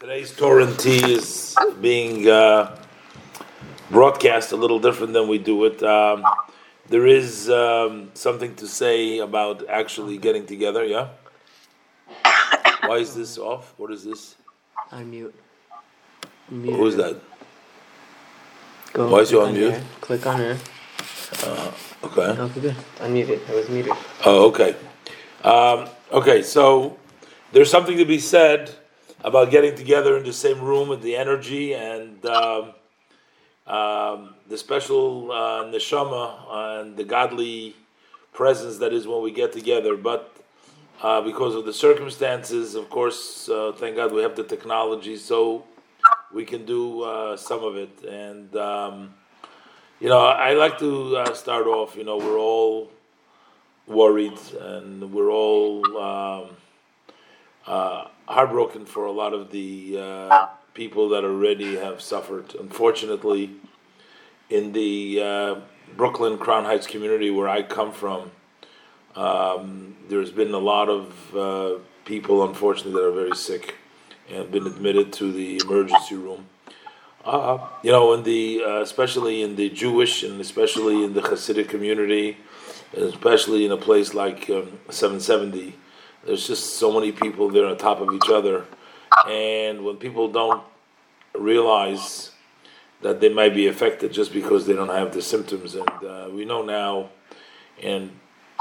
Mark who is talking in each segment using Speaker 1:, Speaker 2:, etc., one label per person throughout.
Speaker 1: Today's Torah T is being uh, broadcast a little different than we do it. Um, there is um, something to say about actually getting together, yeah? Why is this off? What is this?
Speaker 2: I'm mute.
Speaker 1: Who is that?
Speaker 2: Go
Speaker 1: Why is you on mute?
Speaker 2: here. Click on her.
Speaker 1: Okay.
Speaker 2: Okay, good. Unmute it. I was muted.
Speaker 1: Oh, okay. Um, okay, so there's something to be said about getting together in the same room and the energy and um, um, the special uh, neshama and the godly presence that is when we get together. But uh, because of the circumstances, of course, uh, thank God we have the technology, so we can do uh, some of it. And um, you know, I like to uh, start off. You know, we're all worried and we're all um, uh, heartbroken for a lot of the uh, people that already have suffered. Unfortunately, in the uh, Brooklyn Crown Heights community where I come from, um, there's been a lot of uh, people, unfortunately, that are very sick and been admitted to the emergency room. Uh, you know, in the uh, especially in the Jewish and especially in the Hasidic community, especially in a place like um, 770, there's just so many people there on top of each other, and when people don't realize that they might be affected just because they don't have the symptoms, and uh, we know now, and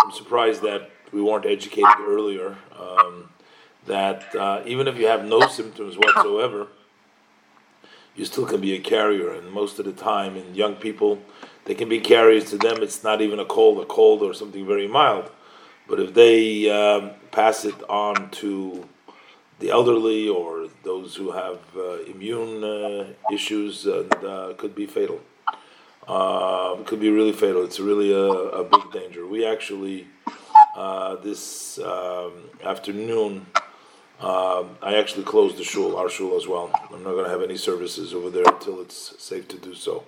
Speaker 1: I'm surprised that we weren't educated earlier, um, that uh, even if you have no symptoms whatsoever you still can be a carrier. And most of the time, in young people, they can be carriers. To them, it's not even a cold, a cold or something very mild. But if they um, pass it on to the elderly or those who have uh, immune uh, issues, and uh, could be fatal. Uh, could be really fatal. It's really a, a big danger. We actually uh, this um, afternoon. Um, I actually closed the shul, our shul as well. I'm not going to have any services over there until it's safe to do so.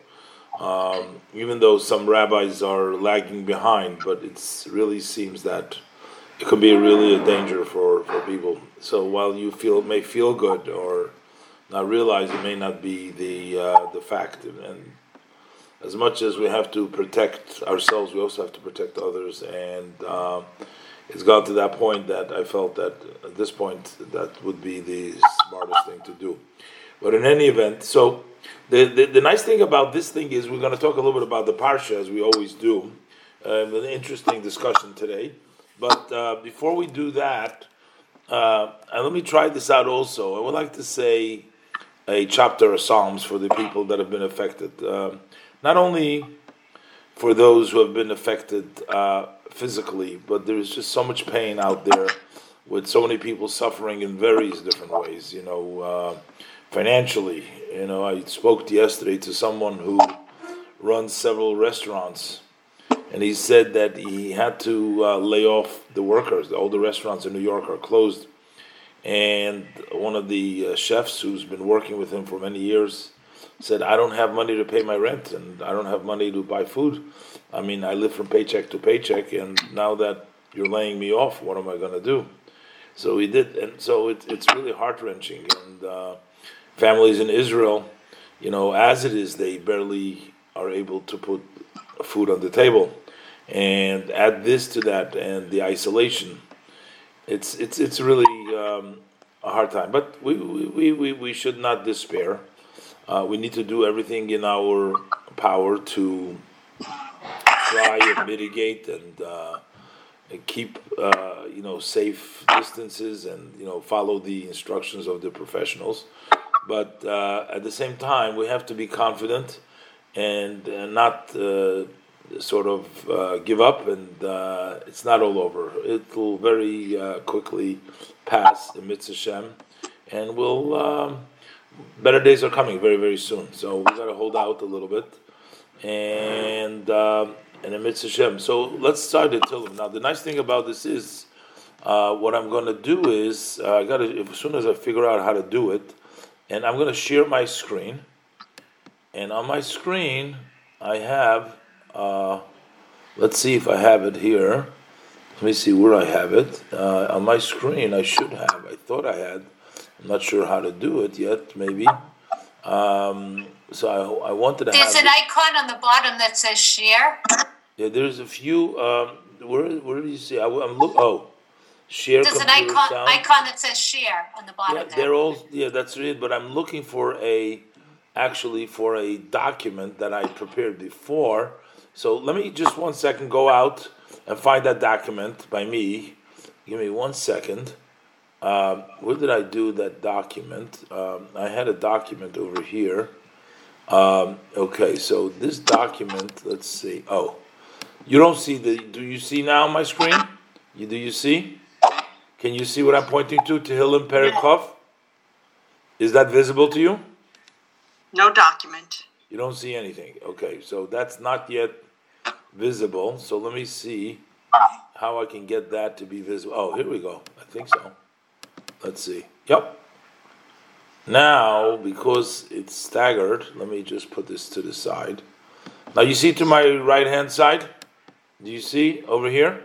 Speaker 1: Um, even though some rabbis are lagging behind, but it really seems that it could be really a danger for, for people. So while you feel may feel good or not realize it may not be the uh, the fact, and as much as we have to protect ourselves, we also have to protect others and. Uh, it's gone to that point that I felt that at this point that would be the smartest thing to do. But in any event, so the, the, the nice thing about this thing is we're going to talk a little bit about the parsha as we always do. Um, an interesting discussion today. But uh, before we do that, uh, and let me try this out also. I would like to say a chapter of Psalms for the people that have been affected. Um not only for those who have been affected uh, physically, but there's just so much pain out there with so many people suffering in various different ways. You know, uh, financially. You know, I spoke yesterday to someone who runs several restaurants, and he said that he had to uh, lay off the workers. All the restaurants in New York are closed, and one of the uh, chefs who's been working with him for many years said, "I don't have money to pay my rent, and I don't have money to buy food." I mean, I live from paycheck to paycheck, and now that you're laying me off, what am I going to do? So he did, and so it, it's really heart wrenching. And uh, families in Israel, you know, as it is, they barely are able to put food on the table. And add this to that, and the isolation, it's it's it's really um, a hard time. But we we, we, we should not despair. Uh, we need to do everything in our power to try and mitigate and, uh, and keep uh, you know safe distances and you know follow the instructions of the professionals. But uh, at the same time, we have to be confident and uh, not uh, sort of uh, give up. And uh, it's not all over. It will very uh, quickly pass in Mitzvah and we'll. Um, better days are coming very very soon. So we got to hold out a little bit and um, and a mitzvah. So let's start the Tillim. Now the nice thing about this is what I'm going to do is I got as soon as I figure out how to do it, and I'm going to share my screen. And on my screen, I have. Uh, let's see if I have it here. Let me see where I have it. Uh, on my screen, I should have. I thought I had. I'm not sure how to do it yet. Maybe. Um, so I, I wanted to
Speaker 3: There's an icon on the bottom that says share.
Speaker 1: yeah, there's a few. Um, where where do you see? I, am look. Oh, share
Speaker 3: There's an icon, icon that says share on the bottom.
Speaker 1: Yeah,
Speaker 3: bottom
Speaker 1: they're all yeah, that's it. But I'm looking for a actually for a document that I prepared before. So let me just one second go out and find that document by me. Give me one second. Um, where did I do that document? Um, I had a document over here. Um, okay, so this document. Let's see. Oh, you don't see the. Do you see now my screen? You do you see? Can you see what I'm pointing to? Tehillim Perikov? Is that visible to you?
Speaker 4: No document.
Speaker 1: You don't see anything. Okay, so that's not yet visible. So let me see how I can get that to be visible. Oh, here we go. I think so. Let's see. Yep. Now, because it's staggered, let me just put this to the side. Now, you see to my right hand side? Do you see over here?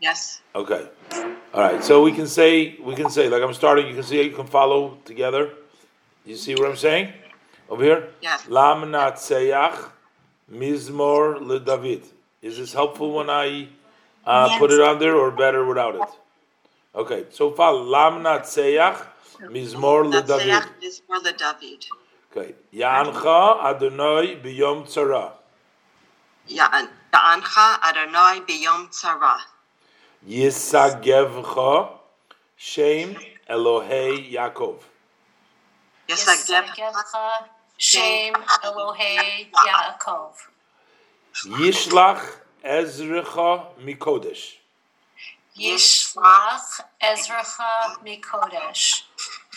Speaker 4: Yes.
Speaker 1: Okay. All right. So we can say we can say like I'm starting. You can see you can follow together. You see what I'm saying over here?
Speaker 4: Yes.
Speaker 1: Lam natseyach mizmor leDavid. Is this helpful when I uh, put it on there, or better without it? Okay. So follow Lam natseyach mizmor leDavid.
Speaker 4: Natseach is for the David.
Speaker 1: Okay. Yancha Adonai biyom tzara.
Speaker 4: Ya'an- Ya'ancha Adonai biyom tzara.
Speaker 1: Yisagevcha Shem Elohei Yaakov.
Speaker 3: Yisagevcha Shem Elohei Yaakov.
Speaker 1: Yishlach Ezrecha Mikodesh.
Speaker 3: Yishlach Ezracha Mikodesh.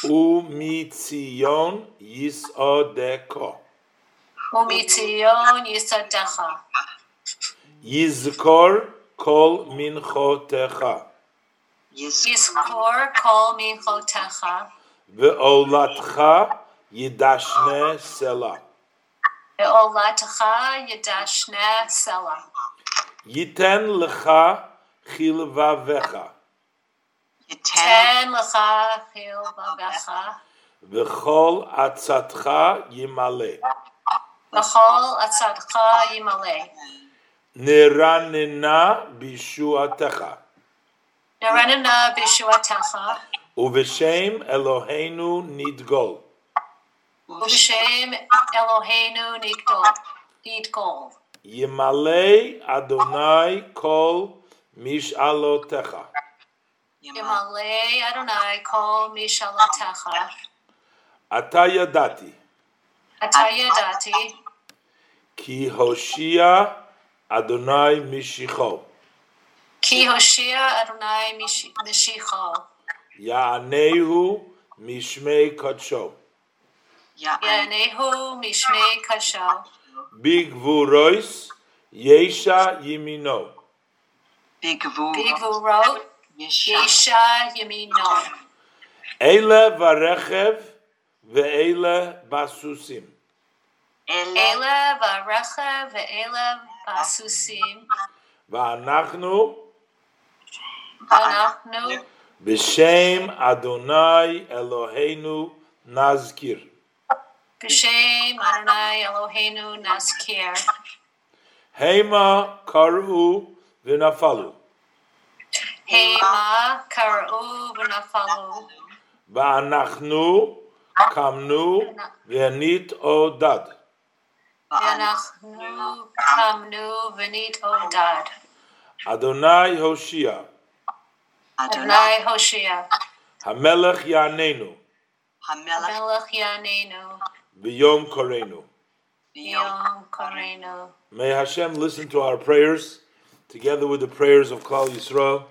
Speaker 1: Umitzion Yisodeko.
Speaker 3: Umitzion Yisadecha.
Speaker 1: Yizkor כל מנחותיך.
Speaker 4: יזכור
Speaker 3: כל מנחותיך. ועולתך
Speaker 1: ידשנה סלע. ועולתך
Speaker 3: ידשנה סלע. ייתן
Speaker 1: לך חלבבך. ייתן
Speaker 4: לך
Speaker 3: חלבבך. וכל עצתך ימלא.
Speaker 1: וכל עצתך ימלא.
Speaker 3: V'chol Atzadcha Yimale.
Speaker 1: Niranina Bishuatecha.
Speaker 3: Naranana Bishuatecha.
Speaker 1: Uveshem Eloheinu Nidgol.
Speaker 3: Ubishem Eloheinu Nigdol. Nidgol.
Speaker 1: Yimale Adonai Kol Mishalotecha.
Speaker 3: Yimale Adonai Kol Mishalatecha.
Speaker 1: Atayadati.
Speaker 3: Atayadati.
Speaker 1: Ki Hoshia Adonai Mishicho.
Speaker 3: Ki Hoshia Adonai Mishi- Mishicho.
Speaker 1: Ya'anehu Mishmei Kodsho.
Speaker 4: Ya'an
Speaker 3: Yanehu Mishmei Kasho.
Speaker 1: Bigvurois Yesha Yimino.
Speaker 4: Bigvu
Speaker 3: Bigvurot.
Speaker 4: Yisha
Speaker 3: Yesha Yamino.
Speaker 1: Eile Varechev Ve'ele Basusim.
Speaker 4: Ele
Speaker 3: Ele Varecha
Speaker 1: Va'anachnu
Speaker 3: Anachnu.
Speaker 1: B'Shem Adonai Eloheinu Nazkir.
Speaker 3: B'Shem Adonai Eloheinu Nazkir.
Speaker 1: Hema Karu V'Nafalu.
Speaker 3: Hema Kara'u V'Nafalu.
Speaker 1: Va'anachnu Kamnu V'Nit Odad.
Speaker 3: V'Anachnu Kamnu V'Nit Odad.
Speaker 1: Adonai Hoshia.
Speaker 4: Adonai
Speaker 3: Adonai Hoshea.
Speaker 1: Hamelech Yanenu.
Speaker 4: Hamelech
Speaker 3: Melech Yanenu.
Speaker 1: V'Yom Korenu.
Speaker 4: biyom
Speaker 3: Korenu.
Speaker 1: May Hashem listen to our prayers, together with the prayers of Klal Yisrael,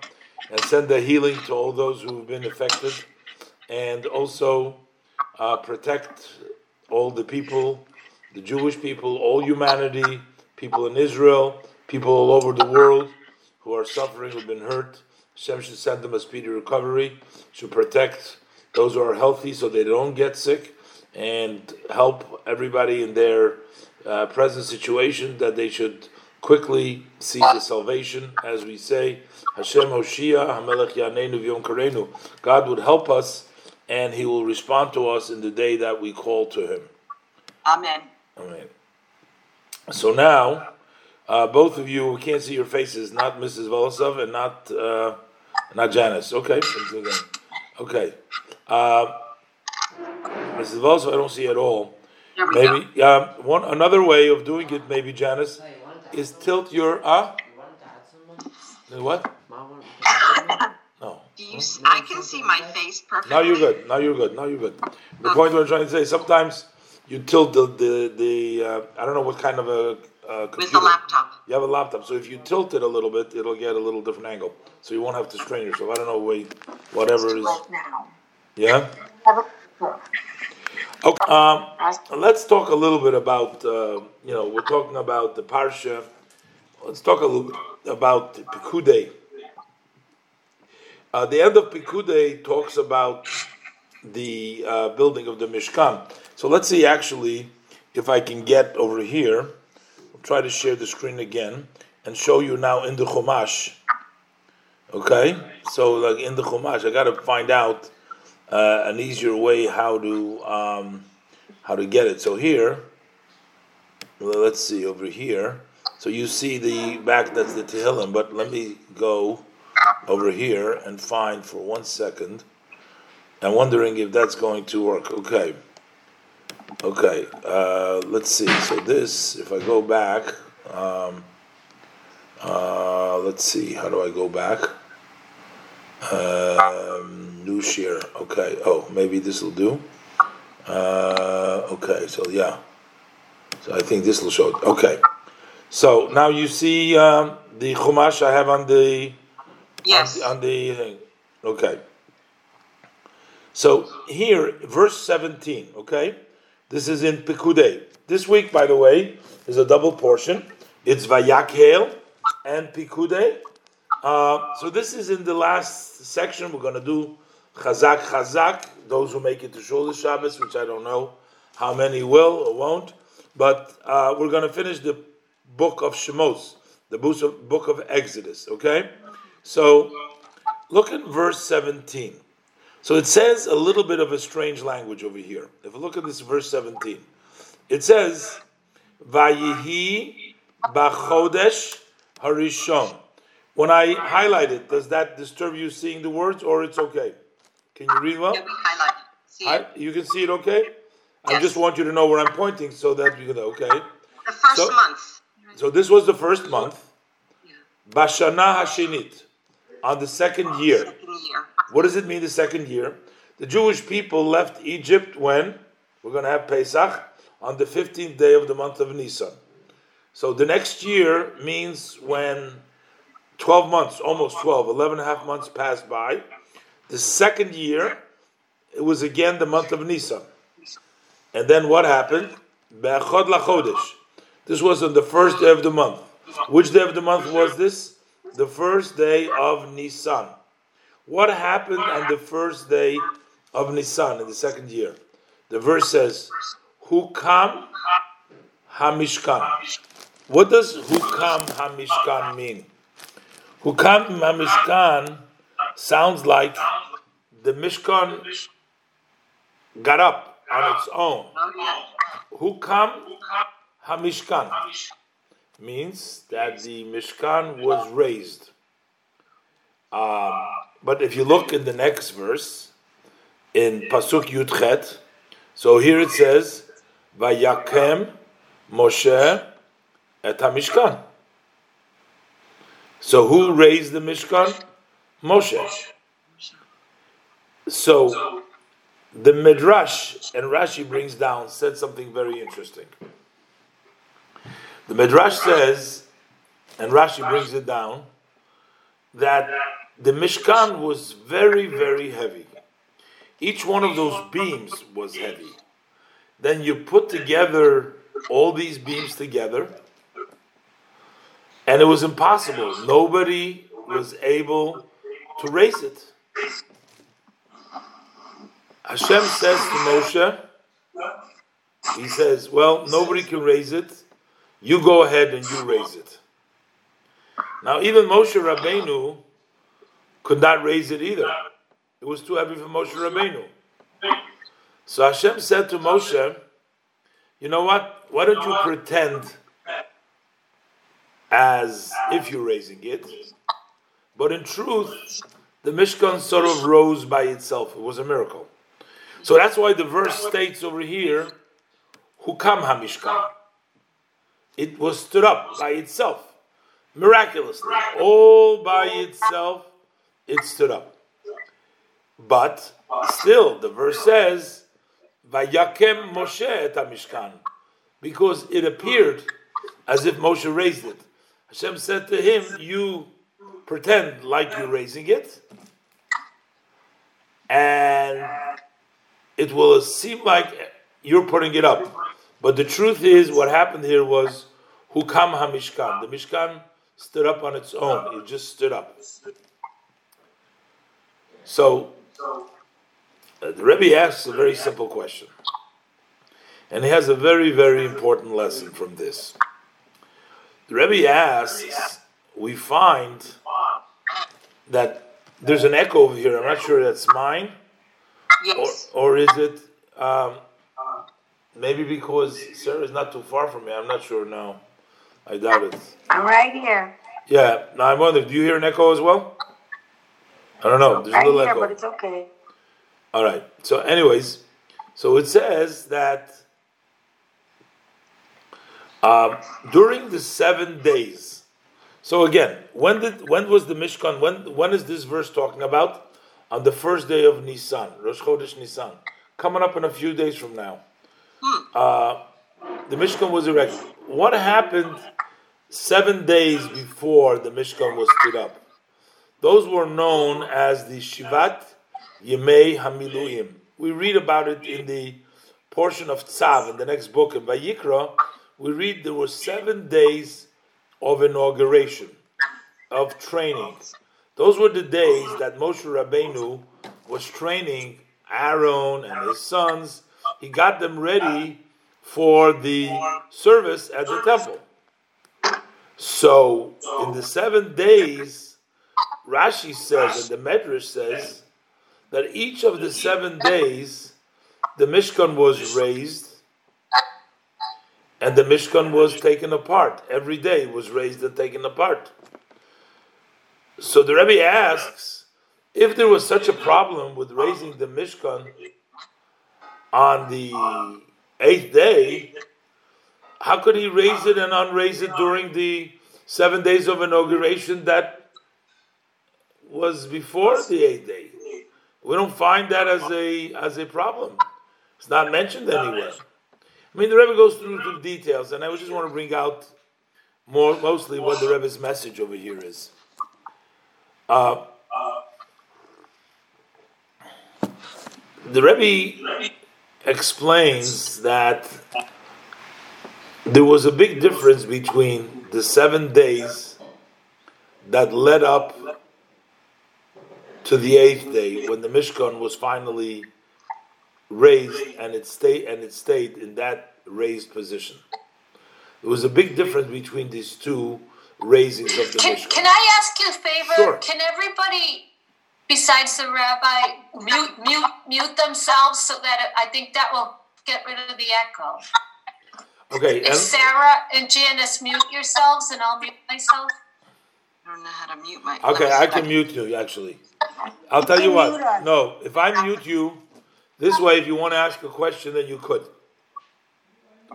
Speaker 1: and send a healing to all those who have been affected, and also uh, protect all the people, the Jewish people, all humanity, people in Israel, people all over the world who are suffering, who've been hurt. Hashem should send them a speedy recovery, should protect those who are healthy so they don't get sick, and help everybody in their uh, present situation that they should quickly see the salvation, as we say, Hashem Hoshia, Hamelech Yanenu V'Yom Karenu. God would help us and He will respond to us in the day that we call to Him.
Speaker 4: Amen.
Speaker 1: Amen. So now, uh, both of you, we can't see your faces, not Mrs. Volosov and not uh, not Janice. Okay, okay. Uh, Mrs. Volosov, I don't see at all.
Speaker 4: Here we go.
Speaker 1: Maybe um, one another way of doing it, maybe Janice, is tilt your ah. What? No.
Speaker 4: Do you s- I can see my face perfectly.
Speaker 1: Now you're good. Now you're good. Now you're good. The point I'm trying to say, sometimes you tilt the the, the uh, I don't know what kind of a uh, computer.
Speaker 4: With the laptop.
Speaker 1: You have a laptop, so if you tilt it a little bit, it'll get a little different angle. So you won't have to strain yourself. I don't know, wait, whatever is. now. Yeah. Okay. Um, let's talk a little bit about. Uh, you know, we're talking about the parsha. Let's talk a little bit about Pikudei. Uh, the end of Pikudei talks about the uh, building of the Mishkan. So let's see actually if I can get over here. I'll try to share the screen again and show you now in the Chumash. Okay, so like in the Chumash, I got to find out uh, an easier way how to um, how to get it. So here, let's see over here. So you see the back that's the Tehillim, but let me go over here and find for one second. I'm wondering if that's going to work. Okay. Okay. Uh, let's see. So this, if I go back, um, uh, let's see. How do I go back? Um, new share. Okay. Oh, maybe this will do. Uh, okay. So yeah. So I think this will show. It. Okay. So now you see um, the chumash I have on the
Speaker 4: Yes.
Speaker 1: on, on the thing. Okay. So here, verse 17, okay? This is in Pikudei. This week, by the way, is a double portion. It's Vayakhel and Pikudei. Uh, so this is in the last section. We're going to do Chazak Chazak, those who make it to Shul Shabbos, which I don't know how many will or won't. But uh, we're going to finish the book of Shemos, the book of, Exodus, okay? So look at verse 17. So it says a little bit of a strange language over here. If you look at this verse 17, it says, Vayihi bachodesh harishon. When I highlight it, does that disturb you seeing the words or it's okay? Can you read well?
Speaker 4: Yeah, we highlight. See
Speaker 1: Hi, you can see it okay? I just want you to know where I'm pointing so that you can, okay?
Speaker 4: The first
Speaker 1: So-
Speaker 4: month.
Speaker 1: So this was the first month. Bashana Hashinit, on the second year.
Speaker 4: Second year.
Speaker 1: What does it mean the second year? The Jewish people left Egypt when? We're going to have Pesach on the 15th day of the month of Nisan. So the next year means when 12 months, almost 12, 11 and a half months passed by. The second year, it was again the month of Nisan. And then what happened? Be'echad lachodesh. This was on the first day of the month. Which day of the month was this? The first day of Nisan. What happened on the first day of Nisan in the second year? The verse says, Hukam Hamishkan. What does Hukam Hamishkan mean? Hukam Hamishkan sounds like the Mishkan got up on its own. Hukam Hamishkan means that the Mishkan was raised. Um, but if you look in the next verse, in Pasuk Yudchet, so here it says, Vayakem Moshe et HaMishkan. So who raised the Mishkan? Moshe. So the Midrash, and Rashi brings down, said something very interesting. The Midrash says, and Rashi brings it down, that the Mishkan was very, very heavy. Each one of those beams was heavy. Then you put together all these beams together, and it was impossible. Nobody was able to raise it. Hashem says to Moshe, He says, Well, nobody can raise it. You go ahead and you raise it. Now, even Moshe Rabbeinu could not raise it either. It was too heavy for Moshe Rabbeinu. So Hashem said to Moshe, You know what? Why don't you pretend as if you're raising it? But in truth, the Mishkan sort of rose by itself. It was a miracle. So that's why the verse states over here, Hukam HaMishkan. It was stood up by itself, miraculously. All by itself, it stood up. But still, the verse says, Vayakem Moshe et HaMishkan. Because it appeared as if Moshe raised it. Hashem said to him, You pretend like you're raising it, and it will seem like you're putting it up. But the truth is, what happened here was Hukam HaMishkan. The Mishkan stood up on its own, it just stood up. So, uh, the Rebbe asks a very simple question. And he has a very, very important lesson from this. The Rebbe asks, we find that there's an echo over here. I'm not sure that's mine, or,
Speaker 4: Yes.
Speaker 1: or is it um, maybe because Sarah's not too far from me? I'm not sure now. I doubt it.
Speaker 5: I'm right here.
Speaker 1: Yeah, now I'm wondering, do you hear an echo as well? I don't know. There's a
Speaker 5: Right
Speaker 1: little
Speaker 5: here,
Speaker 1: echo.
Speaker 5: but it's okay.
Speaker 1: All right. So, anyways, so it says that um, during the seven days. So again, when did when was the Mishkan? When when is this verse talking about? On the first day of Nisan, Rosh Chodesh Nisan, coming up in a few days from now. Uh, the Mishkan was erected. What happened seven days before the Mishkan was stood up? Those were known as the Shivat Yemei Hamiluim. We read about it in the portion of Tzav in the next book in Vayikra. We read there were seven days of inauguration, of training. Those were the days that Moshe Rabbeinu was training Aaron and his sons. He got them ready for the service at the temple. So, in the seven days, Rashi says, and the Medrash says, that each of the seven days, the Mishkan was raised and the Mishkan was taken apart. Every day was raised and taken apart. So the Rebbe asks, if there was such a problem with raising the Mishkan on the eighth day, how could he raise it and unraise it during the seven days of inauguration that was before the eighth day? We don't find that as a as a problem. It's not mentioned anywhere. I mean, the Rebbe goes through the details, and I just want to bring out more mostly what the Rebbe's message over here is. Uh, the Rebbe explains that there was a big difference between the seven days that led up to the eighth day when the Mishkan was finally raised and it stayed and it stayed in that raised position. There was a big difference between these two raisings of the
Speaker 3: Can,
Speaker 1: Mishkan.
Speaker 3: can I ask you a favor?
Speaker 1: Sure.
Speaker 3: Can everybody, besides the rabbi, mute mute mute themselves so that I think that will get rid of the echo.
Speaker 1: Okay,
Speaker 3: If
Speaker 1: and
Speaker 3: Sarah and Janice mute yourselves, and I'll mute myself.
Speaker 4: I don't know how to mute my.
Speaker 1: okay, I can mute you actually. I'll tell you
Speaker 5: can
Speaker 1: what. No, if I mute you, this way, if you want to ask a question, then you could.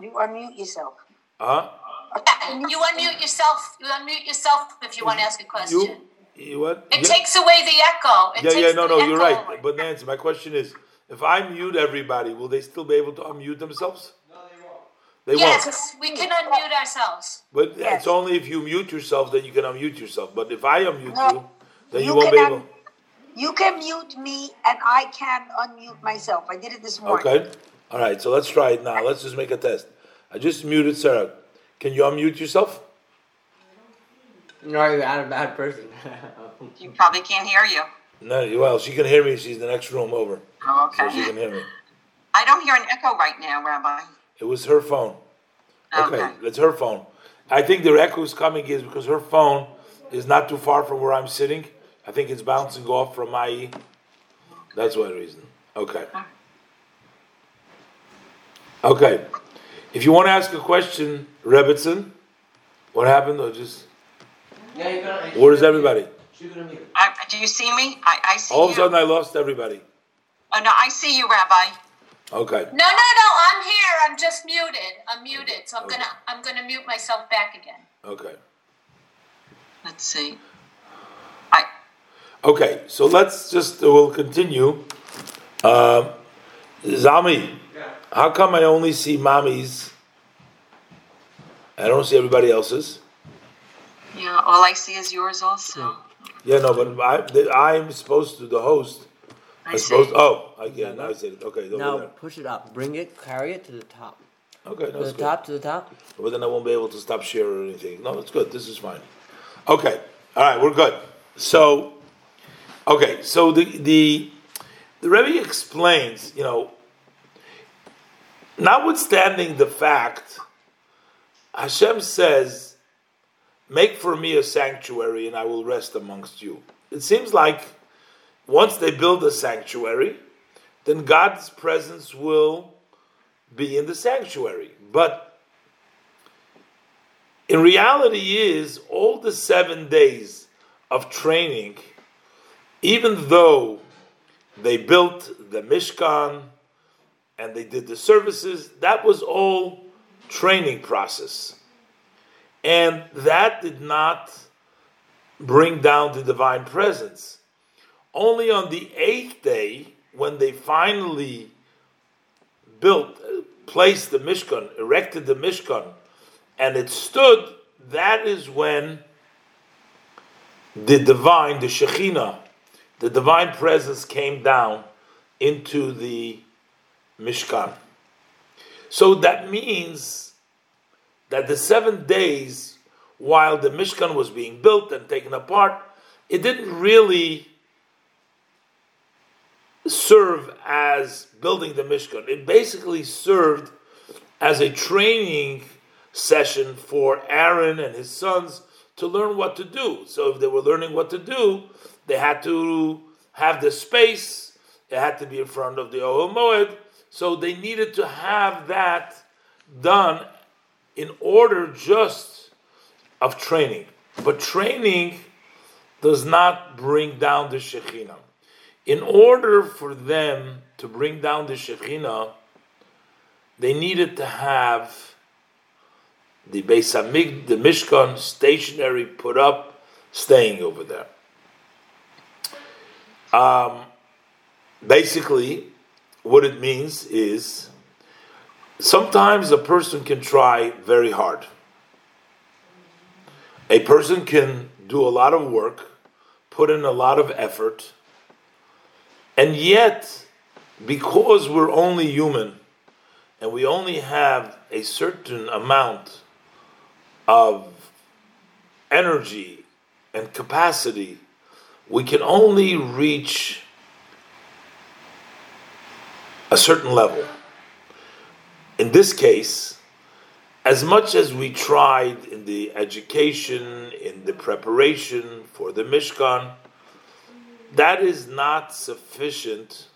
Speaker 5: You unmute yourself.
Speaker 1: Huh?
Speaker 3: You unmute yourself. You unmute yourself if you want to ask a question.
Speaker 1: You, you what?
Speaker 3: it
Speaker 1: Yeah.
Speaker 3: takes away the echo. It
Speaker 1: Yeah, yeah, no, no, you're right.
Speaker 3: away.
Speaker 1: But Nancy, my question is, if I mute everybody, will they still be able to unmute themselves? They won't.
Speaker 3: yes, we can unmute ourselves.
Speaker 1: But
Speaker 5: Yes.
Speaker 1: it's only if you mute yourself that you can unmute yourself. But if I unmute
Speaker 5: No.
Speaker 1: you, then you,
Speaker 5: You
Speaker 1: won't be able.
Speaker 5: un- You can mute me and I can unmute myself. I did it this morning.
Speaker 1: Okay. All right. So let's try it now. Let's just make a test. I just muted Sarah. Can you unmute yourself?
Speaker 2: No, you're not a bad person.
Speaker 4: You probably can't hear you.
Speaker 1: No. Well, she can hear me. She's the next room over,
Speaker 4: Oh,
Speaker 1: so she can hear me.
Speaker 4: I don't hear an echo right now, Rabbi.
Speaker 1: It was her phone. Okay,
Speaker 4: Okay.
Speaker 1: it's her phone. I think the echo is coming is because her phone is not too far from where I'm sitting. I think it's bouncing off from my. That's one reason. Okay. Okay. If you want to ask a question, Rebbetzin, what happened? Or just
Speaker 2: Yeah, you're
Speaker 1: where is everybody?
Speaker 2: She's gonna mute.
Speaker 4: I, do you see me? I, I see
Speaker 1: All of a sudden, I lost everybody.
Speaker 4: Oh, no, I see you, Rabbi.
Speaker 1: Okay.
Speaker 3: No, no, no, I'm here. I'm just muted. I'm muted. So I'm gonna I'm gonna mute myself back again.
Speaker 1: Okay.
Speaker 4: Let's see. I,
Speaker 1: Okay. So let's just we'll continue. Um, Zami, how come I only see mommy's? I don't see everybody else's.
Speaker 4: yeah, all I see is yours also.
Speaker 1: Yeah, no, but I, I'm supposed to the host.
Speaker 4: I
Speaker 1: supposed. Oh, again, I mm-hmm. said it. Okay,
Speaker 2: Now push it up. Bring it. Carry it to the top.
Speaker 1: Okay,
Speaker 2: To
Speaker 1: no,
Speaker 2: the
Speaker 1: good.
Speaker 2: top. To the top.
Speaker 1: But then I won't be able to stop share or anything. No, it's good. This is fine. Okay. All right, we're good. So, okay. So the the the Rebbe explains, you know, notwithstanding the fact, Hashem says, "Make for me a sanctuary, and I will rest amongst you." It seems like once they build a sanctuary, then God's presence will be in the sanctuary. But in reality is all the seven days of training, even though they built the Mishkan and they did the services, that was all training process. And that did not bring down the divine presence. Only on the eighth day, when they finally built, placed the Mishkan, erected the Mishkan, and it stood, that is when the divine, the Shekhinah, the divine presence came down into the Mishkan. So that means that the seven days while the Mishkan was being built and taken apart, it didn't really serve as building the Mishkan. It basically served as a training session for Aaron and his sons to learn what to do. So if they were learning what to do, they had to have the space, it had to be in front of the Ohel Moed, so they needed to have that done in order just of training. But training does not bring down the Shekhinah. In order for them to bring down the Shekhinah, they needed to have the Beis Hamik, the Mishkan, stationary, put up, staying over there. Um, basically, what it means is sometimes a person can try very hard. A person can do a lot of work, put in a lot of effort, and yet, because we're only human and we only have a certain amount of energy and capacity, we can only reach a certain level. In this case, as much as we tried in the education, in the preparation for the Mishkan, that is not sufficient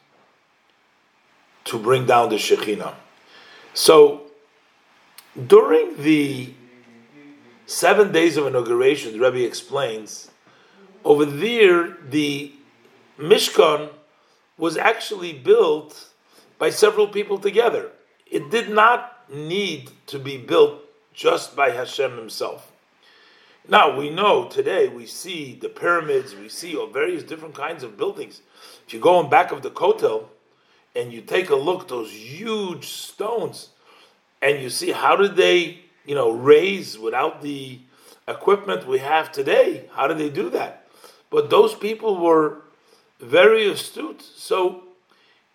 Speaker 1: to bring down the Shekhinah. So, during the seven days of inauguration, the Rebbe explains, over there, the Mishkan was actually built by several people together. It did not need to be built just by Hashem himself. Now we know today we see the pyramids, we see all various different kinds of buildings. If you go in back of the Kotel and you take a look, those huge stones, and you see how did they, you know, raise without the equipment we have today? How did they do that? But those people were very astute. So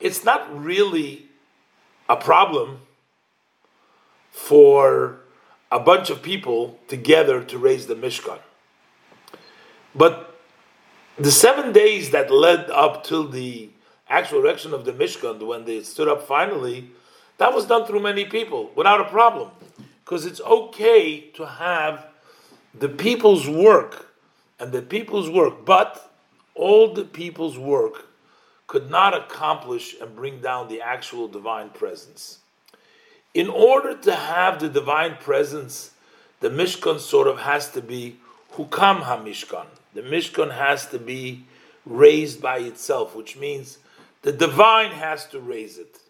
Speaker 1: it's not really a problem for a bunch of people together to raise the Mishkan. But the seven days that led up till the actual erection of the Mishkan, when they stood up finally, that was done through many people without a problem. Because it's okay to have the people's work and the people's work, but all the people's work could not accomplish and bring down the actual divine presence. In order to have the divine presence, the Mishkan sort of has to be hukam hamishkan. The Mishkan has to be raised by itself, which means the divine has to raise it.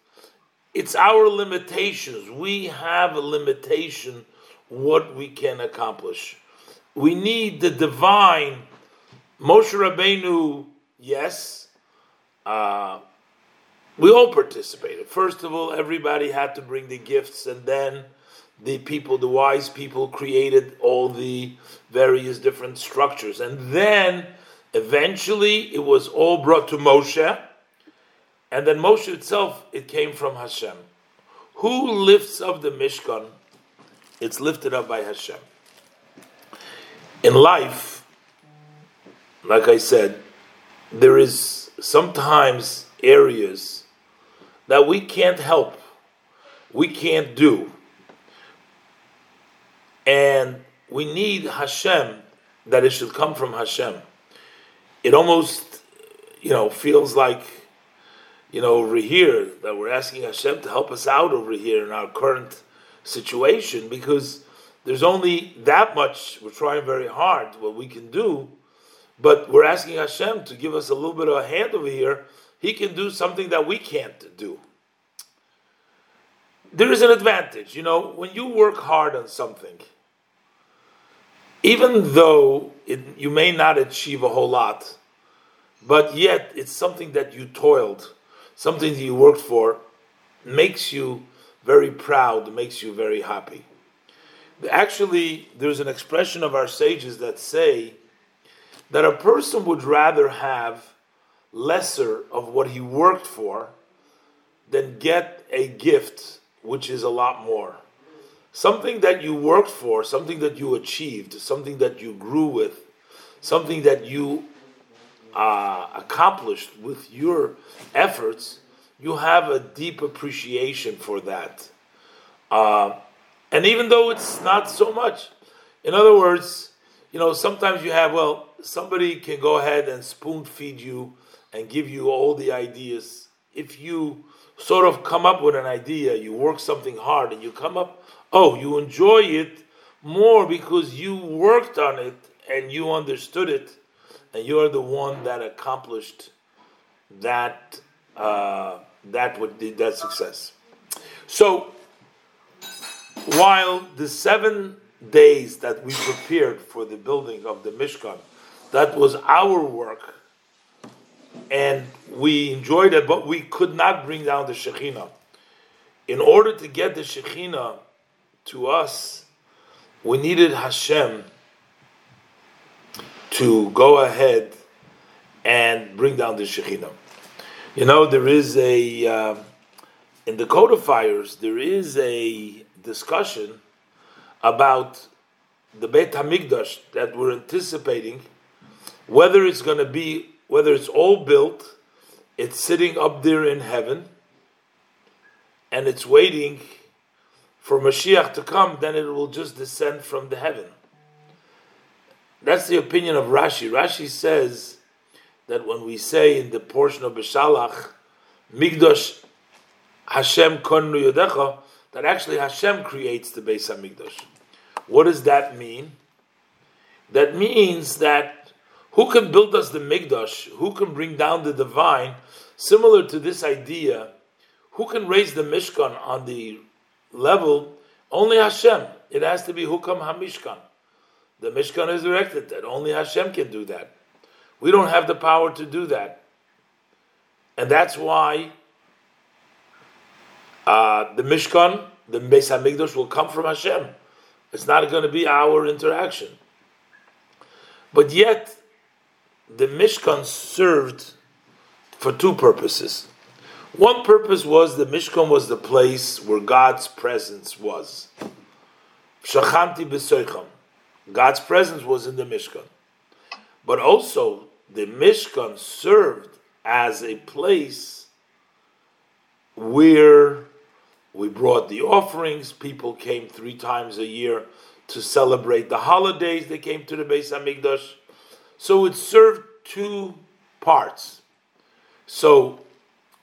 Speaker 1: It's our limitations. We have a limitation what we can accomplish. We need the divine. Moshe Rabbeinu, yes, uh, we all participated. First of all, everybody had to bring the gifts, and then the people, the wise people, created all the various different structures. And then eventually it was all brought to Moshe, and then Moshe itself, it came from Hashem. Who lifts up the Mishkan? It's lifted up by Hashem. In life, like I said, there is sometimes areas that we can't help, we can't do. And we need Hashem, that it should come from Hashem. It almost, you know, feels like, you know, over here that we're asking Hashem to help us out over here in our current situation because there's only that much we're trying very hard what we can do, but we're asking Hashem to give us a little bit of a hand over here. He can do something that we can't do. There is an advantage, you know, when you work hard on something, even though it, you may not achieve a whole lot, but yet it's something that you toiled, something that you worked for, makes you very proud, makes you very happy. Actually, there's an expression of our sages that say that a person would rather have lesser of what he worked for than get a gift which is a lot more. Something that you worked for, something that you achieved, something that you grew with, something that you uh, accomplished with your efforts, you have a deep appreciation for that. Uh, and even though it's not so much, in other words, you know, sometimes you have, well, somebody can go ahead and spoon feed you and give you all the ideas. If you sort of come up with an idea, you work something hard and you come up, oh, you enjoy it more because you worked on it and you understood it and you're the one that accomplished that uh, that would that success. So while the seven days that we prepared for the building of the Mishkan, that was our work, and we enjoyed it, but we could not bring down the Shekhinah. In order to get the Shekhinah to us, we needed Hashem to go ahead and bring down the Shekhinah. You know, there is a, uh, in the codifiers, there is a discussion about the Beit HaMikdash that we're anticipating, whether it's going to be, whether it's all built, it's sitting up there in heaven, and it's waiting for Mashiach to come, then it will just descend from the heaven. That's the opinion of Rashi. Rashi says that when we say in the portion of Beshalach, Migdosh Hashem Konnu Yodecha, that actually Hashem creates the Beis Hamikdash. What does that mean? That means that who can build us the Migdash? Who can bring down the divine? Similar to this idea, who can raise the Mishkan on the level? Only Hashem. It has to be Hukam Hamishkan. The Mishkan is erected that only Hashem can do that. We don't have the power to do that. And that's why uh, the Mishkan, the Beis Hamikdash, will come from Hashem. It's not going to be our interaction. But yet, the Mishkan served for two purposes. One purpose was the Mishkan was the place where God's presence was. Shachanti b'soicham. God's presence was in the Mishkan. But also, the Mishkan served as a place where we brought the offerings. People came three times a year to celebrate the holidays. They came to the Beis Hamikdash. So it served two parts. So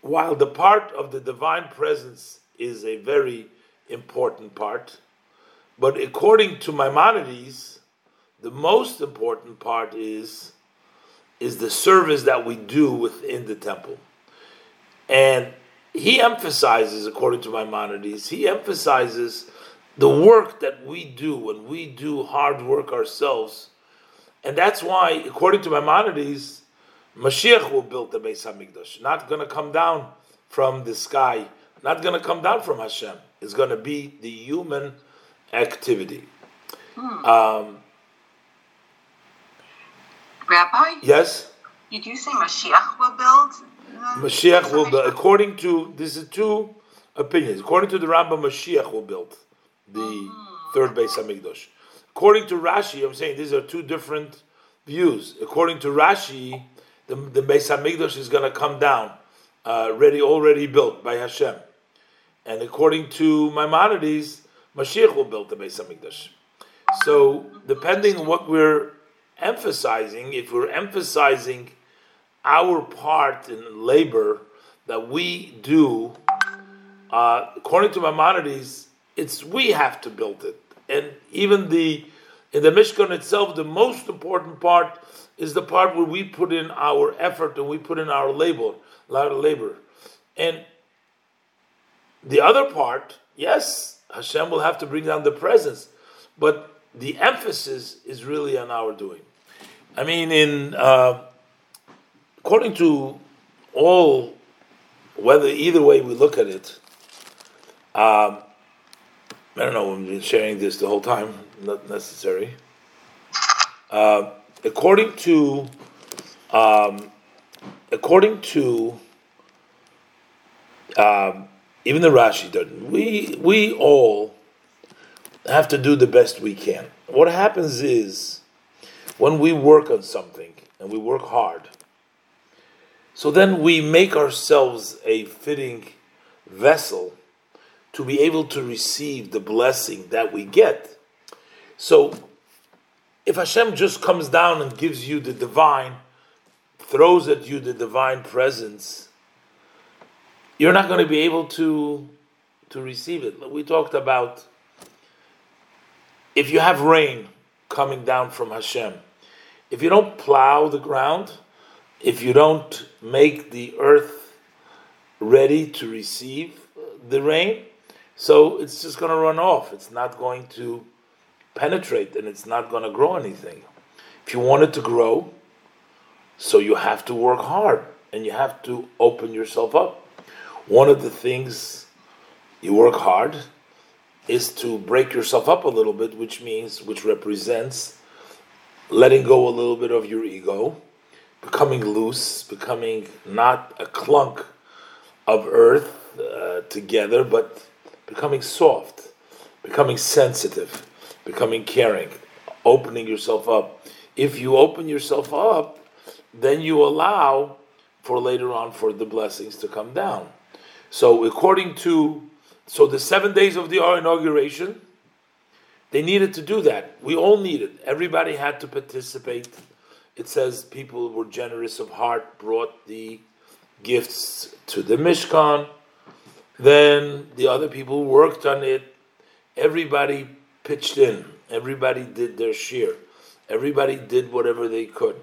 Speaker 1: while the part of the divine presence is a very important part. But according to Maimonides, the most important part is is the service that we do within the temple. And he emphasizes, according to Maimonides, he emphasizes the work that we do when we do hard work ourselves. And that's why, according to Maimonides, Mashiach will build the Beis Hamikdash. Not going to come down from the sky, not going to come down from Hashem. It's going to be the human activity. Um,
Speaker 4: Rabbi,
Speaker 1: yes,
Speaker 4: did you say Mashiach will build? the-
Speaker 1: Mashiach will build. According to this is two opinions. According to the Rambam, Mashiach will build the third Beis Hamikdash. According to Rashi, I'm saying these are two different views. According to Rashi, the, the Beis Hamikdash is going to come down, uh, ready, already built by Hashem. And according to Maimonides, Mashiach will build the Beis Hamikdash. So, depending on what we're emphasizing, if we're emphasizing our part in labor that we do, uh, according to Maimonides, it's we have to build it. And even the in the Mishkan itself, the most important part is the part where we put in our effort and we put in our labor, our labor. And the other part, yes, Hashem will have to bring down the presence, but the emphasis is really on our doing. I mean, in uh, according to all, whether either way we look at it, um, I don't know. I've been sharing this the whole time. Not necessary. Uh, according to, um, according to, um, even the Rashi doesn't. We we all have to do the best we can. What happens is when we work on something and we work hard, so then we make ourselves a fitting vessel to be able to receive the blessing that we get. So if Hashem just comes down and gives you the divine, throws at you the divine presence, you're not going to be able to to receive it. We talked about if you have rain coming down from Hashem, if you don't plow the ground, if you don't make the earth ready to receive the rain, so it's just going to run off. It's not going to penetrate and it's not going to grow anything. If you want it to grow, so you have to work hard and you have to open yourself up. One of the things you work hard is to break yourself up a little bit, which means, which represents letting go a little bit of your ego, becoming loose, becoming not a clunk of earth uh, together, but becoming soft, becoming sensitive, becoming caring, opening yourself up. If you open yourself up, then you allow for later on for the blessings to come down. So according to so the seven days of the inauguration, they needed to do that. We all needed. Everybody had to participate. It says people were generous of heart, brought the gifts to the Mishkan. Then the other people worked on it. Everybody pitched in. Everybody did their share. Everybody did whatever they could.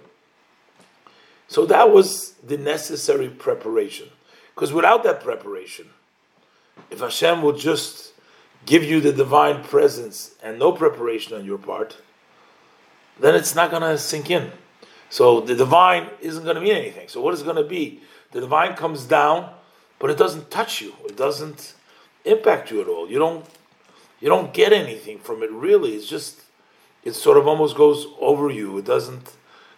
Speaker 1: So that was the necessary preparation. Because without that preparation, if Hashem would just give you the divine presence and no preparation on your part, then it's not going to sink in. So the divine isn't going to mean anything. So what is going to be? The divine comes down, but it doesn't touch you. It doesn't impact you at all. You don't you don't get anything from it really. It's just it sort of almost goes over you. It doesn't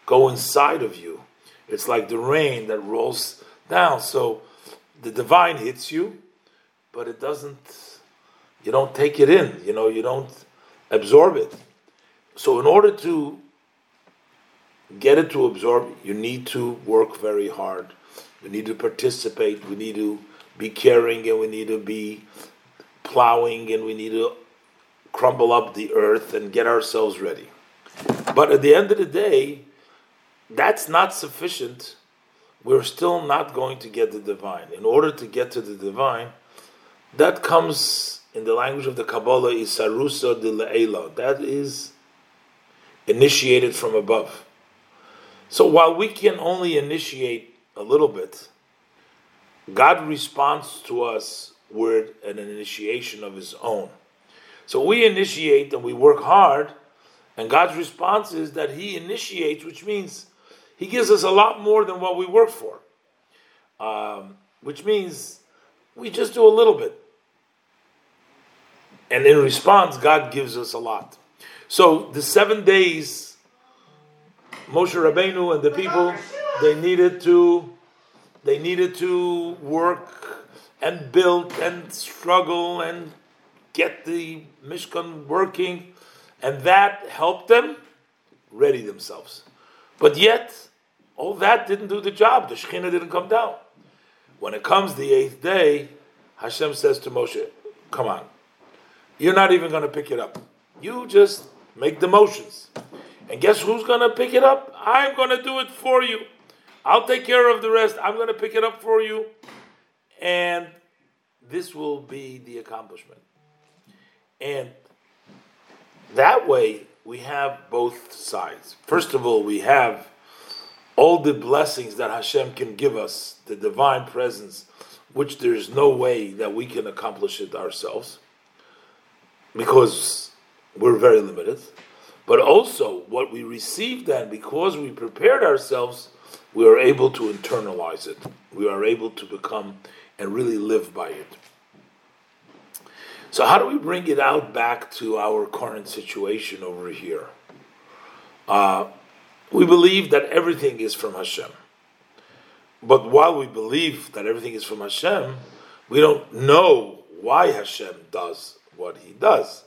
Speaker 1: go inside of you. It's like the rain that rolls down. So the divine hits you, but it doesn't you don't take it in, you know, you don't absorb it. So in order to get it to absorb, you need to work very hard. We need to participate. We need to be caring, and we need to be plowing, and we need to crumble up the earth and get ourselves ready. But at the end of the day, that's not sufficient. We're still not going to get the divine. In order to get to the divine, that comes in the language of the Kabbalah is de le'ela. That is initiated from above. So while we can only initiate a little bit, God responds to us with an initiation of His own. So we initiate and we work hard, and God's response is that He initiates, which means He gives us a lot more than what we work for. Um, which means we just do a little bit. And in response, God gives us a lot. So the seven days, Moshe Rabbeinu and the people, they needed to, they needed to work and build and struggle and get the Mishkan working, and that helped them ready themselves. But yet, all that didn't do the job. The Shekhinah didn't come down. When it comes the eighth day, Hashem says to Moshe, Come on, you're not even going to pick it up. You just make the motions. And guess who's going to pick it up? I'm going to do it for you. I'll take care of the rest. I'm going to pick it up for you. And this will be the accomplishment. And that way, we have both sides. First of all, we have all the blessings that Hashem can give us, the divine presence, which there's no way that we can accomplish it ourselves because we're very limited. But also, what we receive then, because we prepared ourselves, we are able to internalize it. We are able to become and really live by it. So, how do we bring it out back to our current situation over here? Uh, we believe that everything is from Hashem. But while we believe that everything is from Hashem, we don't know why Hashem does what he does.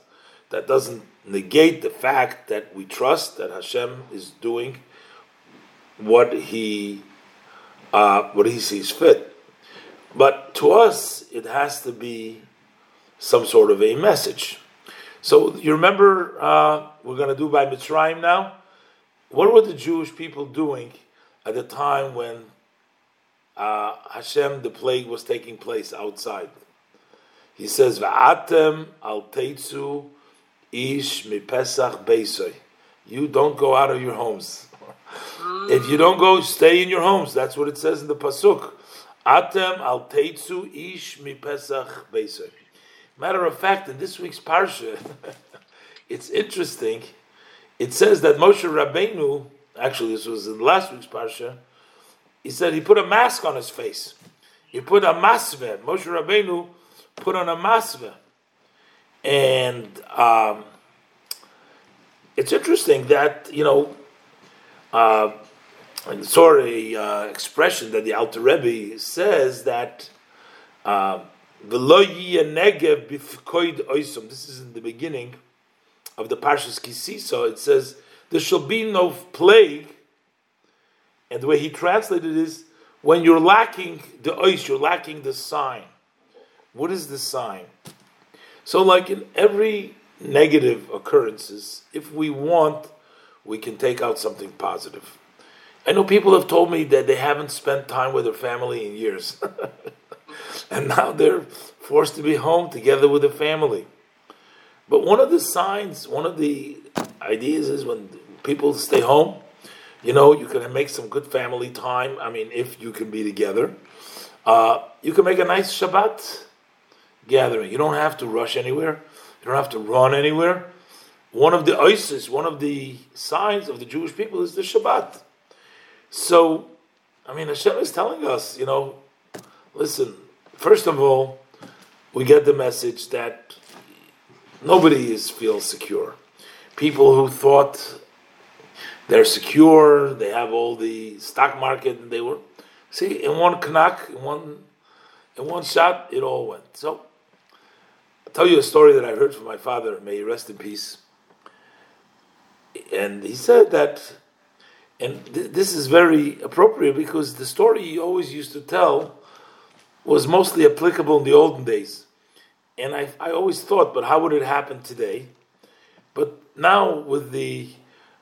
Speaker 1: That doesn't negate the fact that we trust that Hashem is doing what he uh, what he sees fit. But to us, it has to be some sort of a message. So you remember uh, we're going to do by Mitzrayim now. What were the Jewish people doing at the time when uh, Hashem, the plague, was taking place outside? He says, "Va'atem al teitzu ish mi pesach beisoy." You don't go out of your homes. If you don't go, stay in your homes. That's what it says in the pasuk. Atem al teitzu ish mi pesach. Matter of fact, in this week's parsha, it's interesting it says that Moshe Rabbeinu, actually this was in last week's parsha, he said he put a mask on his face. He put a masve. Moshe Rabbeinu put on a masve. And um, it's interesting that, you know, uh, I saw a uh, expression that the Alter Rebbe says that uh, This is in the beginning of the Parshas Ki Sisa, it says, There shall be no plague. And the way he translated is, when you're lacking the ois, you're lacking the sign. What is the sign? So, like in every negative occurrences, if we want, we can take out something positive. I know people have told me that they haven't spent time with their family in years. and now they're forced to be home together with the family. But one of the signs, one of the ideas is when people stay home, you know, you can make some good family time. I mean, if you can be together, uh, you can make a nice Shabbat gathering. You don't have to rush anywhere. You don't have to run anywhere. One of the ISIS, one of the signs of the Jewish people is the Shabbat. So, I mean, Hashem is telling us, you know, listen, first of all, we get the message that Nobody is feels secure. People who thought they're secure, they have all the stock market, and they were see in one knack, in one in one shot, it all went. So I'll tell you a story that I heard from my father, may he rest in peace. And he said that, and th- this is very appropriate because the story he always used to tell was mostly applicable in the olden days. And I, I always thought, but how would it happen today? But now, with the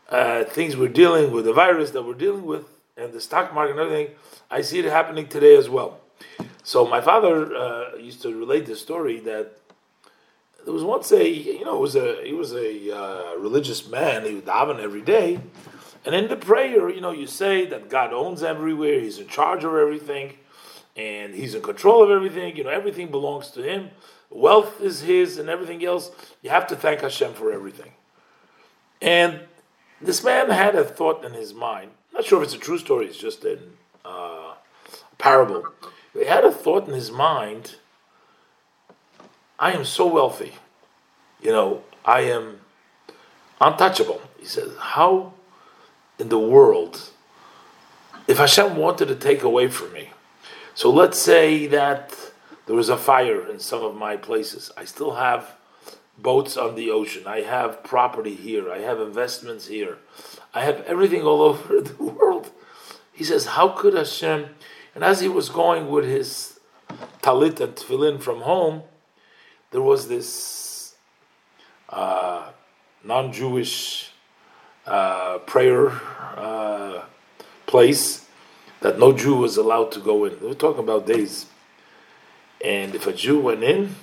Speaker 1: uh, things we're dealing with, the virus that we're dealing with, and the stock market and everything, I see it happening today as well. So my father uh, used to relate the story that there was once a you know it was a he was a uh, religious man. He would daven every day, and in the prayer, you know, you say that God owns everywhere. He's in charge of everything, and He's in control of everything. You know, everything belongs to Him. Wealth is His, and everything else. You have to thank Hashem for everything. And this man had a thought in his mind. not sure if it's a true story. It's just a uh, parable. He had a thought in his mind I am so wealthy. You know, I am untouchable. He says, How in the world, if Hashem wanted to take away from me, so let's say that there was a fire in some of my places, I still have boats on the ocean, I have property here, I have investments here, I have everything all over the world. He says, How could Hashem? And as he was going with his talit and tefillin from home, there was this uh, non-Jewish uh, prayer uh, place that no Jew was allowed to go in. We're talking about days, and if a Jew went in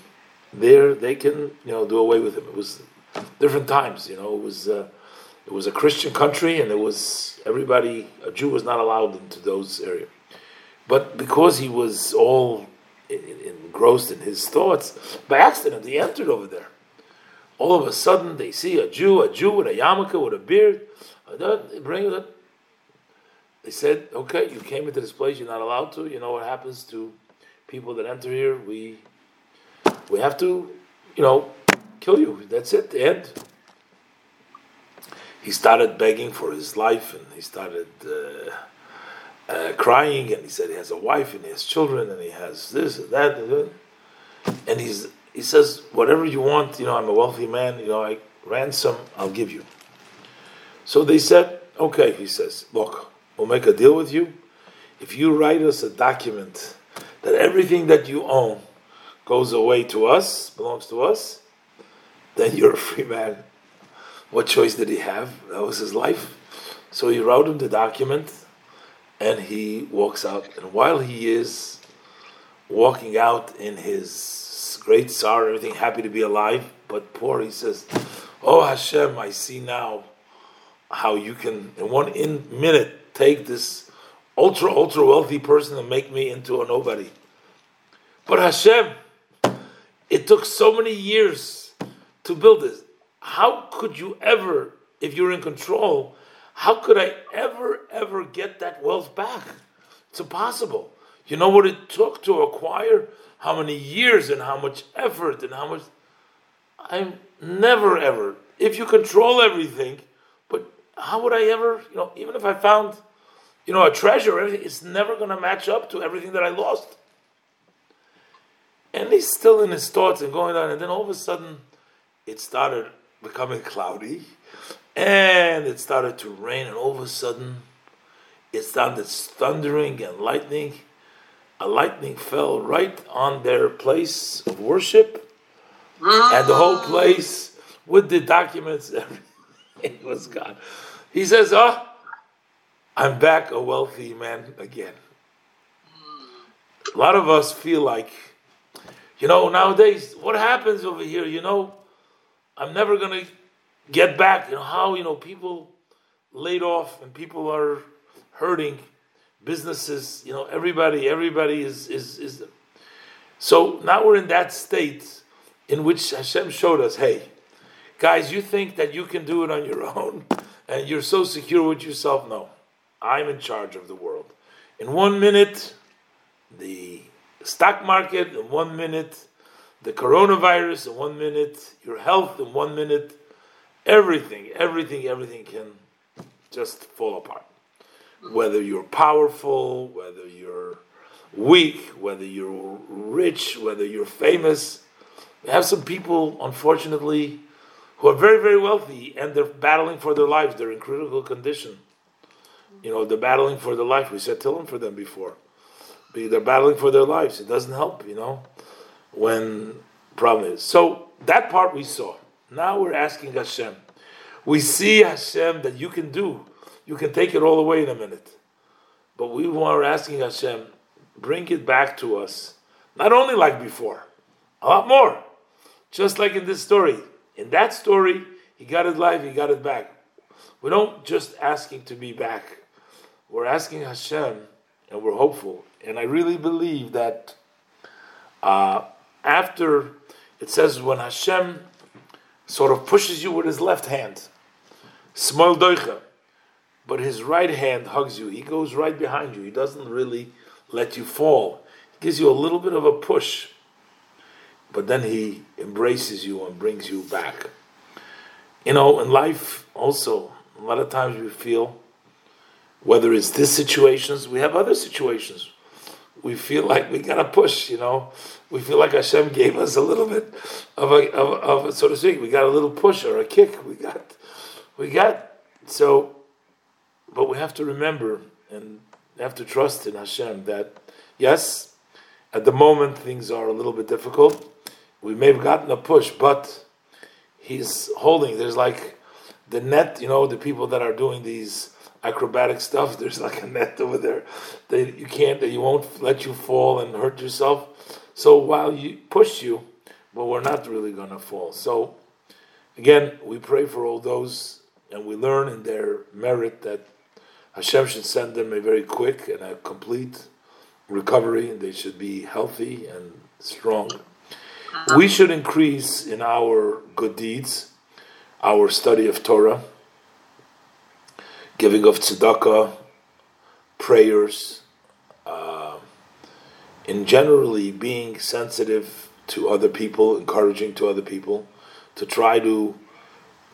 Speaker 1: there, they can you know do away with him. It was different times, you know. It was uh, it was a Christian country, and it was everybody. A Jew was not allowed into those areas, but because he was all engrossed in his thoughts, by accident he entered over there. All of a sudden they see a Jew, a Jew with a yarmulke, with a beard. They bring it. They said, "Okay, you came into this place. You're not allowed to. You know what happens to people that enter here? We we have to, you know, kill you. That's it. The end." He started begging for his life, and he started. Uh, uh, crying, and he said he has a wife and he has children and he has this and that, and he's he says whatever you want, you know, I'm a wealthy man, you know, I ransom, I'll give you. So they said, okay, he says, look, we'll make a deal with you. If you write us a document that everything that you own goes away to us, belongs to us, then you're a free man. What choice did he have? That was his life. So he wrote him the document and he walks out. And while he is walking out in his great sorrow, everything happy to be alive, but poor, he says, "Oh Hashem, I see now how you can in one in minute take this ultra ultra wealthy person and make me into a nobody." But Hashem, it took so many years to build this. How could you ever, if you're in control, how could I ever, ever get that wealth back? It's impossible. You know what it took to acquire? How many years and how much effort and how much. I'm never, ever. If you control everything, but how would I ever, you know, even if I found, you know, a treasure, everything, it's never going to match up to everything that I lost. And he's still in his thoughts and going on, and then all of a sudden, it started becoming cloudy and it started to rain, and all of a sudden, it started thundering and lightning. A lightning fell right on their place of worship, and the whole place with the documents, everything was gone. He says, "Oh, I'm back a wealthy man again." A lot of us feel like, you know, nowadays, what happens over here? You know, I'm never gonna get back. You know how you know people laid off and people are hurting, businesses. You know everybody, everybody is is is. So now we're in that state in which Hashem showed us, hey, guys, you think that you can do it on your own and you're so secure with yourself? No, I'm in charge of the world. In one minute, the stock market. In one minute, the coronavirus. In one minute, your health. In one minute everything, everything, everything can just fall apart. Whether you're powerful, whether you're weak, whether you're rich, whether you're famous. We have some people, unfortunately, who are very, very wealthy and they're battling for their lives. They're in critical condition. You know, they're battling for their life. We said Tehillim for them before. They're battling for their lives. It doesn't help, you know, when problem is. So that part we saw. Now we're asking Hashem. We see Hashem that you can do. You can take it all away in a minute. But we are asking Hashem, bring it back to us. Not only like before, a lot more. Just like in this story. In that story, he got his life, he got it back. We don't just ask him to be back. We're asking Hashem, and we're hopeful. And I really believe that uh, after it says when Hashem sort of pushes you with his left hand, smol docheh, but his right hand hugs you. He goes right behind you. He doesn't really let you fall. He gives you a little bit of a push, but then he embraces you and brings you back. You know, in life also, a lot of times we feel, whether it's this situations, we have other situations. We feel like we gotta push, you know. We feel like Hashem gave us a little bit of a, of, of so to speak, we got a little push or a kick. We got, we got, so, but we have to remember and have to trust in Hashem that, yes, at the moment things are a little bit difficult. We may have gotten a push, but He's holding. There's like the net, you know, the people that are doing these acrobatic stuff. There's like a net over there. that you can't, that you won't let you fall and hurt yourself. So while you push you, but we're not really gonna fall. So again, we pray for all those, and we learn in their merit that Hashem should send them a very quick and a complete recovery, and they should be healthy and strong. We should increase in our good deeds, our study of Torah, giving of tzedakah, prayers, uh, generally being sensitive to other people, encouraging to other people, to try to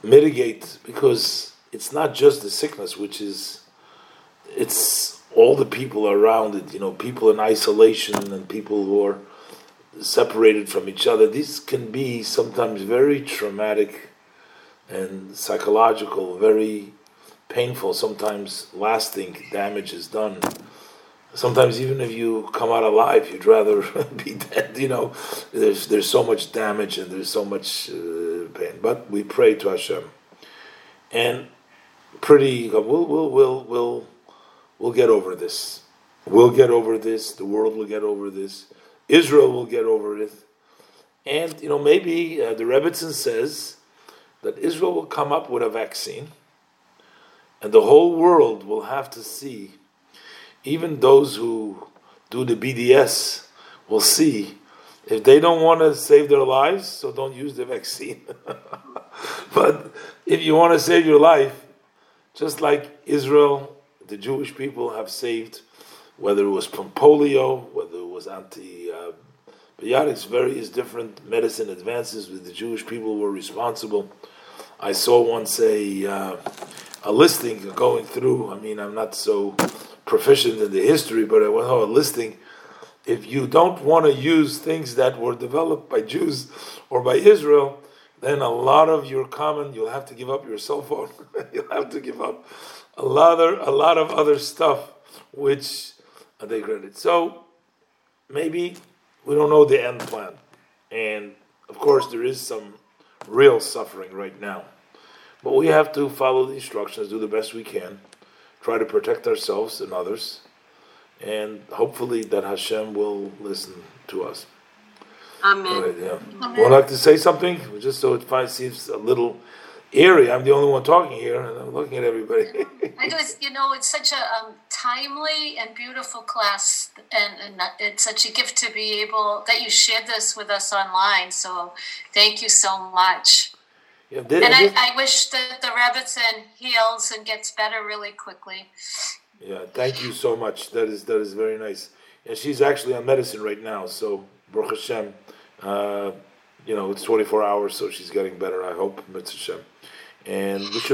Speaker 1: mitigate because it's not just the sickness, which is it's all the people around it. You know, people in isolation and people who are separated from each other. These can be sometimes very traumatic and psychological, very painful. Sometimes lasting damage is done. Sometimes even if you come out alive, you'd rather be dead. You know, there's there's so much damage and there's so much uh, pain. But we pray to Hashem, and pretty we'll we'll we'll we'll we'll get over this. We'll get over this. The world will get over this. Israel will get over it. And, you know, maybe uh, the Rebbetzin says that Israel will come up with a vaccine and the whole world will have to see, even those who do the BDS will see if they don't want to save their lives, so don't use the vaccine. but if you want to save your life, just like Israel, the Jewish people have saved, whether it was from polio, whether it was anti uh, biotics, various different medicine advances with the Jewish people were responsible. I saw once a uh, a listing going through. I mean, I'm not so proficient in the history, but I went oh, a listing. If you don't want to use things that were developed by Jews or by Israel, then a lot of your common, you'll have to give up your cell phone. you'll have to give up a lot of a lot of other stuff, which they credit. So maybe we don't know the end plan, and of course there is some real suffering right now, but we have to follow the instructions, do the best we can, try to protect ourselves and others, and hopefully that Hashem will listen to us.
Speaker 4: Amen.
Speaker 1: Right, yeah. Would like to say something, just so it finds, seems a little eerie. I'm the only one talking here, and I'm looking at everybody.
Speaker 3: I just, you know, it's such a um, timely and beautiful class, and, and it's such a gift to be able that you shared this with us online. So, thank you so much.
Speaker 1: Yeah, did,
Speaker 3: And I, I wish that the Rebbetzin heals and gets better really quickly.
Speaker 1: Yeah, thank you so much. That is that is very nice. And she's actually on medicine right now, so Baruch Hashem, uh, you know, it's 24 hours, so she's getting better. I hope, Mitzvah Hashem. And we should